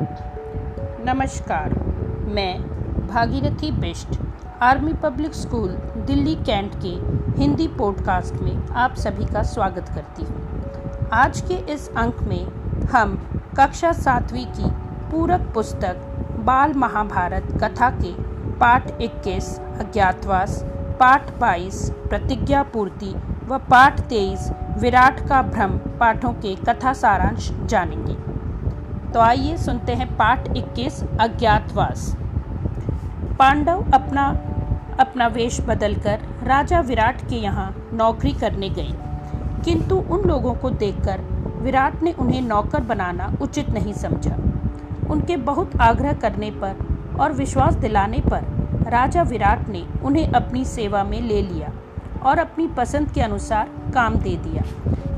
नमस्कार, मैं Bhagirathi Bisht, army public school, Delhi cantt के हिंदी पॉडकास्ट में आप सभी का स्वागत करती हूँ। आज के इस अंक में हम कक्षा सातवीं की पूरक पुस्तक, बाल महाभारत कथा के पाठ 21 अज्ञातवास, पाठ 22 प्रतिज्ञा पूर्ति व पाठ 23 विराट का भ्रम पाठों के कथा सारांश जानेंगे। तो आइए सुनते हैं पाठ 21 अज्ञातवास। पांडव अपना अपना वेश बदलकर राजा विराट के यहाँ नौकरी करने गए। किंतु उन लोगों को देखकर विराट ने उन्हें नौकर बनाना उचित नहीं समझा। उनके बहुत आग्रह करने पर और विश्वास दिलाने पर राजा विराट ने उन्हें अपनी सेवा में ले लिया और अपनी पसंद के अनुसार काम दे दिया।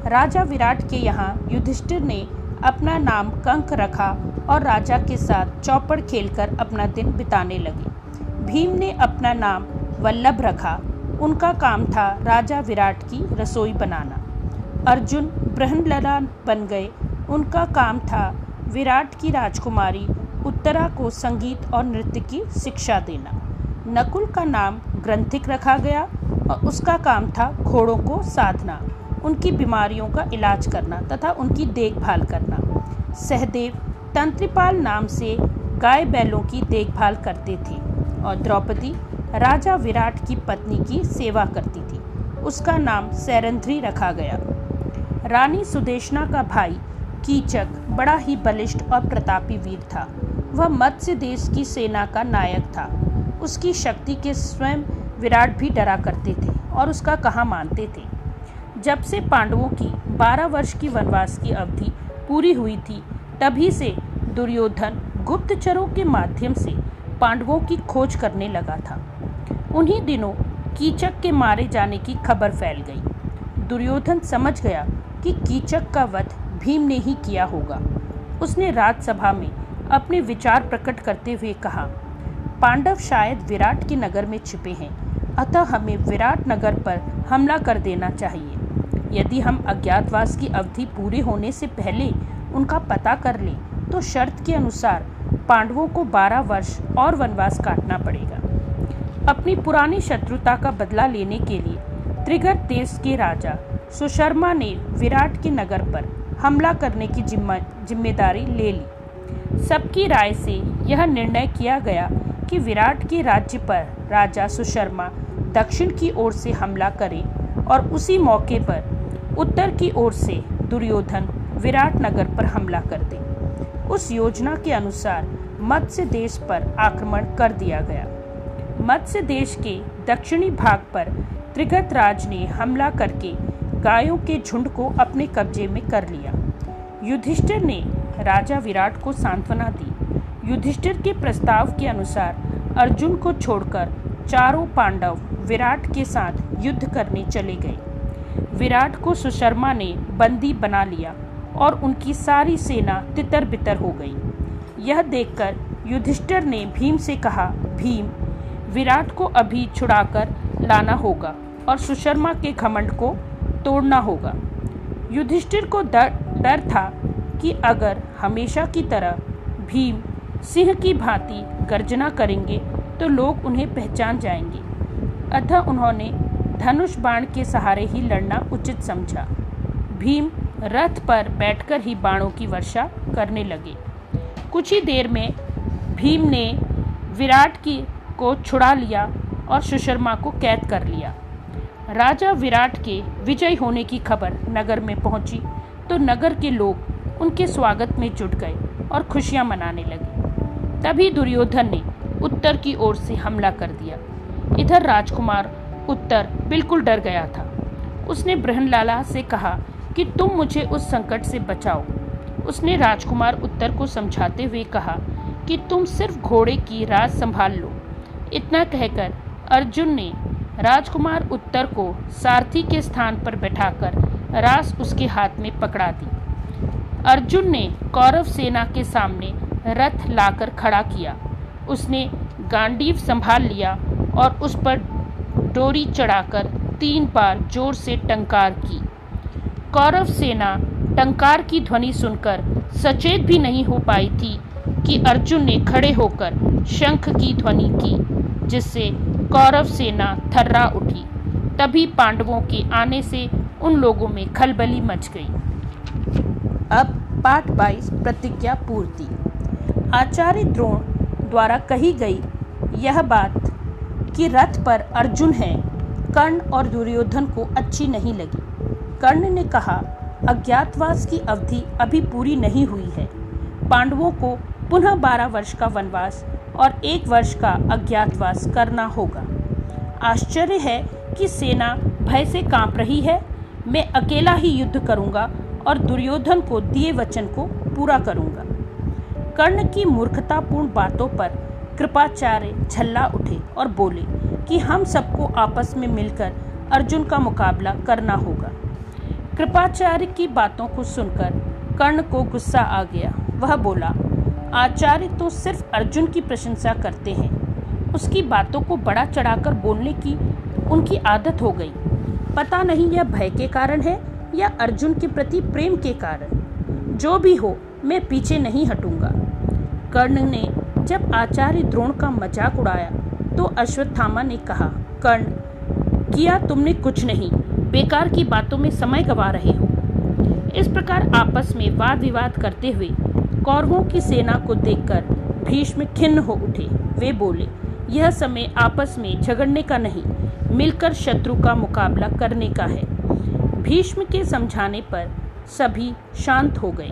राजा विराट के यहाँ युधिष्ठिर ने अपना नाम कंक रखा और राजा के साथ चौपड़ खेलकर अपना दिन बिताने लगे। भीम ने अपना नाम वल्लभ रखा। उनका काम था राजा विराट की रसोई बनाना। अर्जुन ब्रहणलला बन गए। उनका काम था विराट की राजकुमारी उत्तरा को संगीत और नृत्य की शिक्षा देना। नकुल का नाम ग्रंथिक रखा गया और उसका काम था घोड़ों को साधना। उनकी बीमारियों का इलाज करना तथा उनकी देखभाल करना। सहदेव तंत्रिपाल नाम से गाय बैलों की देखभाल करते थे और द्रौपदी राजा विराट की पत्नी की सेवा करती थी। उसका नाम सैरंध्री रखा गया। रानी सुदेशना का भाई कीचक बड़ा ही बलिष्ठ और प्रतापी वीर था। वह मत्स्य देश की सेना का नायक था। उसकी शक्ति के स्वयं विराट भी डरा करते थे और उसका कहा मानते थे। जब से पांडवों की बारह वर्ष की वनवास की अवधि पूरी हुई थी, तभी से दुर्योधन गुप्तचरों के माध्यम से पांडवों की खोज करने लगा था। उन्हीं दिनों कीचक के मारे जाने की खबर फैल गई। दुर्योधन समझ गया कि कीचक का वध भीम ने ही किया होगा। उसने राजसभा में अपने विचार प्रकट करते हुए कहा, पांडव शायद विराट के नगर में छिपे हैं, अतः हमें विराट नगर पर हमला कर देना चाहिए। यदि हम अज्ञातवास की अवधि पूरी होने से पहले उनका पता कर लें तो शर्त के अनुसार पांडवों को बारह वर्ष और वनवास काटना पड़ेगा। अपनी पुरानी शत्रुता का बदला लेने के लिए त्रिगत देश के राजा सुशर्मा ने विराट के नगर पर हमला करने की ज़िम्मेदारी ले ली। सबकी राय से यह निर्णय किया गया कि विराट के राज्य पर राजा सुशर्मा दक्षिण की ओर से हमला करें और उसी मौके पर उत्तर की ओर से दुर्योधन विराट नगर पर हमला कर दे। उस योजना के अनुसार मत्स्य देश पर आक्रमण कर दिया गया। मत्स्य देश के दक्षिणी भाग पर त्रिगत राज ने हमला करके गायों के झुंड को अपने कब्जे में कर लिया। युधिष्ठिर ने राजा विराट को सांत्वना दी। युधिष्ठिर के प्रस्ताव के अनुसार अर्जुन को छोड़कर चारों पांडव विराट के साथ युद्ध करने चले गए। विराट को सुशर्मा ने बंदी बना लिया और उनकी सारी सेना तितर बितर हो गई। यह देखकर युधिष्ठिर ने भीम से कहा, भीम, विराट को अभी छुड़ाकर लाना होगा और सुशर्मा के घमंड को तोड़ना होगा। युधिष्ठिर को डर डर था कि अगर हमेशा की तरह भीम सिंह की भांति गर्जना करेंगे तो लोग उन्हें पहचान जाएँगे। अतः उन्होंने धनुष बाण के सहारे ही लड़ना उचित समझा। भीम रथ पर बैठकर ही बाणों की वर्षा करने लगे। कुछ ही देर में भीम ने विराट की को छुड़ा लिया और सुशर्मा को कैद कर लिया। राजा विराट के विजय होने की खबर नगर में पहुँची तो नगर के लोग उनके स्वागत में जुट गए और खुशियाँ मनाने लगे। तभी दुर्योधन ने उत्तर की ओर से हमला कर दिया। इधर राजकुमार उत्तर बिल्कुल डर गया था। उसने ब्रहणलाला से कहा कि तुम मुझे उस संकट से बचाओ। उसने राजकुमार उत्तर को समझाते हुए कहा कि तुम सिर्फ़ घोड़े की राज संभाल लो। इतना कहकर अर्जुन ने राजकुमार उत्तर को सारथी के स्थान पर बैठाकर रास उसके हाथ में पकड़ा दी। अर्जुन ने कौरव सेना के सामने रथ लाकर खड़ा किया। उसने गांडीव संभाल लिया और उस पर डोरी चढ़ाकर तीन बार ज़ोर से टंकार की। कौरव सेना टंकार की ध्वनि सुनकर सचेत भी नहीं हो पाई थी कि अर्जुन ने खड़े होकर शंख की ध्वनि की, जिससे कौरव सेना थर्रा उठी। तभी पांडवों के आने से उन लोगों में खलबली मच गई। अब पाठ बाईस प्रतिज्ञा पूर्ति। आचार्य द्रोण द्वारा कही गई यह बात कि रथ पर अर्जुन है। कर्ण और दुर्योधन को अच्छी नहीं लगी। कर्ण ने कहा, अज्ञातवास की अवधि अभी पूरी नहीं हुई है। पांडवों को पुनः बारह वर्ष का वनवास और एक वर्ष का अज्ञातवास करना होगा। आश्चर्य है कि सेना भय से काँप रही है। मैं अकेला ही युद्ध करूँगा और दुर्योधन को दिए वचन को पूरा करूँगा। कर्ण की मूर्खतापूर्ण बातों पर कृपाचार्य झल्ला उठे और बोले कि हम सबको आपस में मिलकर अर्जुन का मुकाबला करना होगा। कृपाचार्य की बातों को सुनकर कर्ण को गुस्सा आ गया। वह बोला, आचार्य तो सिर्फ़ अर्जुन की प्रशंसा करते हैं। उसकी बातों को बड़ा चढ़ाकर बोलने की उनकी आदत हो गई। पता नहीं यह भय के कारण है या अर्जुन के प्रति प्रेम के कारण। जो भी हो, मैं पीछे नहीं हटूँगा। कर्ण ने जब आचार्य द्रोण का मज़ाक उड़ाया तो अश्वत्थामा ने कहा, कर्ण, किया तुमने कुछ नहीं, बेकार की बातों में समय गवा रहे हो। इस प्रकार आपस में वाद विवाद करते हुए कौरवों की सेना को देखकर भीष्म खिन्न हो उठे। वे बोले, यह समय आपस में झगड़ने का नहीं, मिलकर शत्रु का मुकाबला करने का है भीष्म के समझाने पर सभी शांत हो गए।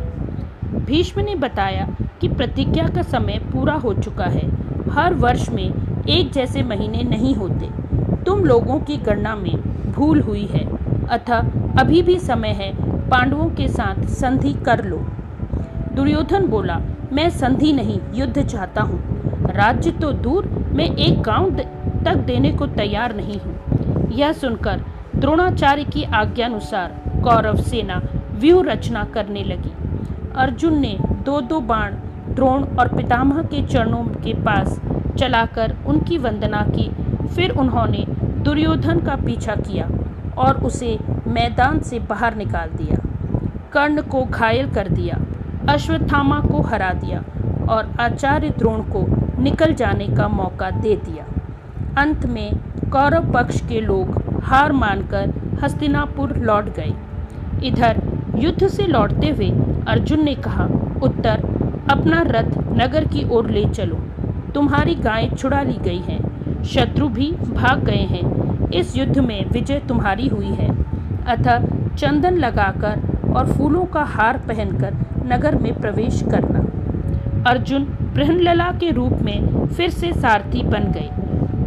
भीष्म ने बताया कि प्रतिज्ञा का समय पूरा हो चुका है। हर वर्ष में एक जैसे महीने नहीं होते। तुम लोगों की गणना में भूल हुई है। अतः अभी भी समय है, पांडवों के साथ संधि कर लो। दुर्योधन बोला, मैं संधि नहीं, युद्ध चाहता हूँ। राज्य तो दूर, मैं एक गाँव तक देने को तैयार नहीं हूँ। यह सुनकर द्रोणाचार्य की आज्ञानुसार कौरव सेना व्यूह रचना करने लगी। अर्जुन ने दो दो बाण द्रोण और पितामह के चरणों के पास चलाकर उनकी वंदना की। फिर उन्होंने दुर्योधन का पीछा किया और उसे मैदान से बाहर निकाल दिया। कर्ण को घायल कर दिया, अश्वत्थामा को हरा दिया और आचार्य द्रोण को निकल जाने का मौका दे दिया। अंत में कौरव पक्ष के लोग हार मानकर हस्तिनापुर लौट गए। इधर युद्ध से लौटते हुए अर्जुन ने कहा, उत्तर अपना रथ नगर की ओर ले चलो। तुम्हारी गायें छुड़ा ली गई हैं। शत्रु भी भाग गए हैं। इस युद्ध में विजय तुम्हारी हुई है। अतः चंदन लगाकर और फूलों का हार पहनकर नगर में प्रवेश करना। अर्जुन बृहनलला के रूप में फिर से सारथी बन गए।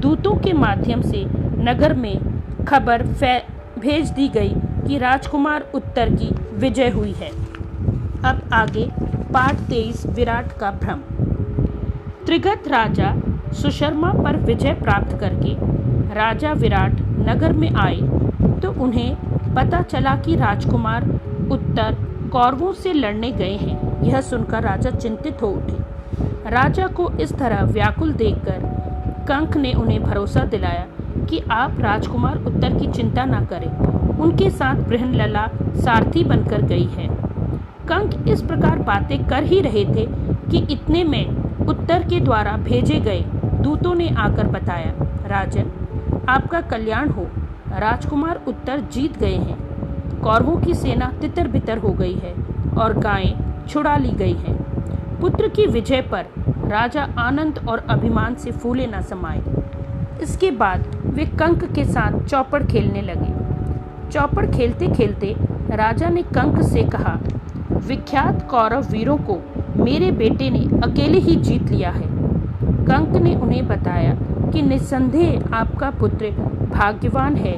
दूतों के माध्यम से नगर में खबर भेज दी गई कि राजकुमार उत्तर की विजय हुई है। अब आगे पार्ट तेईस, विराट का भ्रम। त्रिगत राजा सुशर्मा पर विजय प्राप्त करके राजा विराट नगर में आए तो उन्हें पता चला कि राजकुमार उत्तर कौरवों से लड़ने गए हैं। यह सुनकर राजा चिंतित हो उठे। राजा को इस तरह व्याकुल देखकर कंक ने उन्हें भरोसा दिलाया कि आप राजकुमार उत्तर की चिंता न करें। उनके साथ बृहन लला सारथी बनकर गई है। कंक इस प्रकार बातें कर ही रहे थे कि इतने में उत्तर के द्वारा भेजे गए दूतों ने आकर बताया, राजन, आपका कल्याण हो। राजकुमार उत्तर जीत गए हैं। कौरवों की सेना तितर बितर हो गई है और गायें छुड़ा ली गई हैं। पुत्र की विजय पर राजा आनंद और अभिमान से फूले न समाये। इसके बाद वे कंक के साथ चौपड़ खेलने लगे। चौपड़ खेलते खेलते राजा ने कंक से कहा विख्यात कौरव वीरों को मेरे बेटे ने अकेले ही जीत लिया है। कंक ने उन्हें बताया कि निस्संदेह आपका पुत्र भाग्यवान है,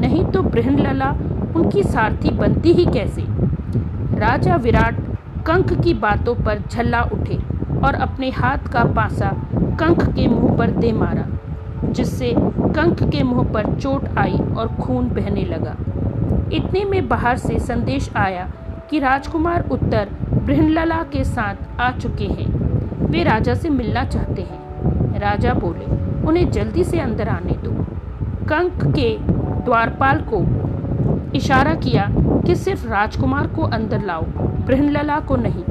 नहीं तो बृहनलला उनकी सारथी बनती ही कैसे? राजा विराट कंक की बातों पर झल्ला उठे और अपने हाथ का पासा कंक के मुँह पर दे मारा, जिससे कंक के मुँह पर चोट आई और खून बहने लगा। इतने में बाहर से संदेश आया कि राजकुमार उत्तर बृहनलला के साथ आ चुके हैं। वे राजा से मिलना चाहते हैं। राजा बोले, उन्हें जल्दी से अंदर आने दो। कंक के द्वारपाल को इशारा किया कि सिर्फ़ राजकुमार को अंदर लाओ, बृहनलला को नहीं।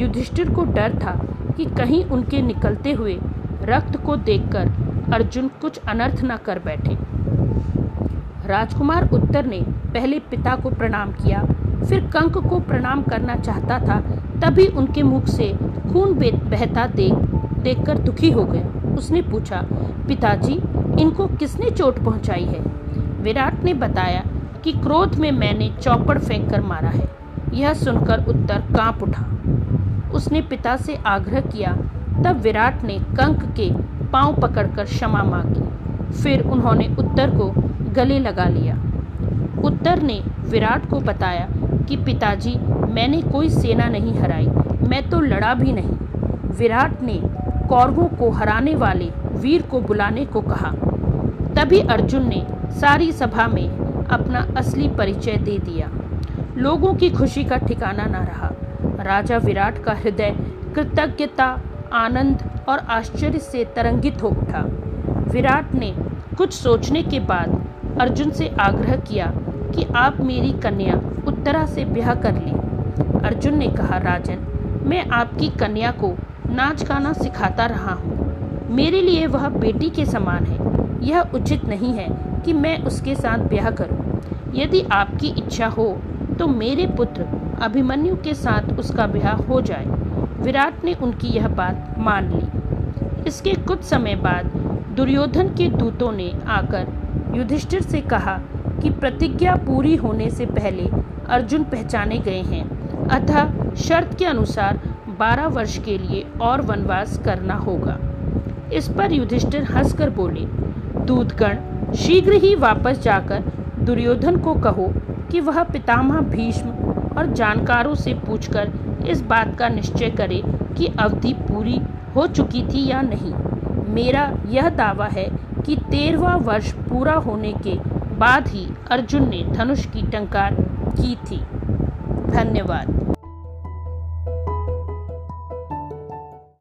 युधिष्ठिर को डर था कि कहीं उनके निकलते हुए रक्त को देखकर अर्जुन कुछ अनर्थ न कर बैठे। राजकुमार उत्तर ने पहले पिता को प्रणाम किया फिर कंक को प्रणाम करना चाहता था, तभी उनके मुख से खून बहता देख, देखकर दुखी हो गया। उसने पूछा, पिताजी, इनको किसने चोट पहुंचाई है? विराट ने बताया कि क्रोध में मैंने चौपड़ फेंक कर मारा है। यह सुनकर उत्तर काँप उठा। उसने पिता से आग्रह किया, तब विराट ने कंक के पाँव पकड़कर क्षमा मांगी। फिर उन्होंने उत्तर को गले लगा लिया। उत्तर ने विराट को बताया कि पिताजी, मैंने कोई सेना नहीं हराई, मैं तो लड़ा भी नहीं। विराट ने कौरवों को हराने वाले वीर को बुलाने को कहा। तभी अर्जुन ने सारी सभा में अपना असली परिचय दे दिया। लोगों की खुशी का ठिकाना न रहा। राजा विराट का हृदय कृतज्ञता, आनंद और आश्चर्य से तरंगित हो उठा। विराट ने कुछ सोचने के बाद अर्जुन से आग्रह किया कि आप मेरी कन्या उत्तरा से ब्याह कर लें। अर्जुन ने कहा, राजन, मैं आपकी कन्या को नाच गाना सिखाता रहा हूँ। मेरे लिए वह बेटी के समान है। यह उचित नहीं है कि मैं उसके साथ ब्याह करूँ। यदि आपकी इच्छा हो तो मेरे पुत्र अभिमन्यु के साथ उसका ब्याह हो जाए। विराट ने उनकी यह बात मान ली। इसके कुछ समय बाद दुर्योधन के दूतों ने आकर युधिष्ठिर से कहा कि प्रतिज्ञा पूरी होने से पहले अर्जुन पहचाने गए हैं। अतः शर्त के अनुसार बारह वर्ष के लिए और वनवास करना होगा। इस पर युधिष्ठिर हंसकर बोले, दूतगण, शीघ्र ही वापस जाकर दुर्योधन को कहो कि वह पितामह भीष्म और जानकारों से पूछकर इस बात का निश्चय करे कि अवधि पूरी हो चुकी थी या नहीं। मेरा यह दावा है कि तेरहवा वर्ष पूरा होने के बाद ही अर्जुन ने धनुष की टंकार की थी। धन्यवाद।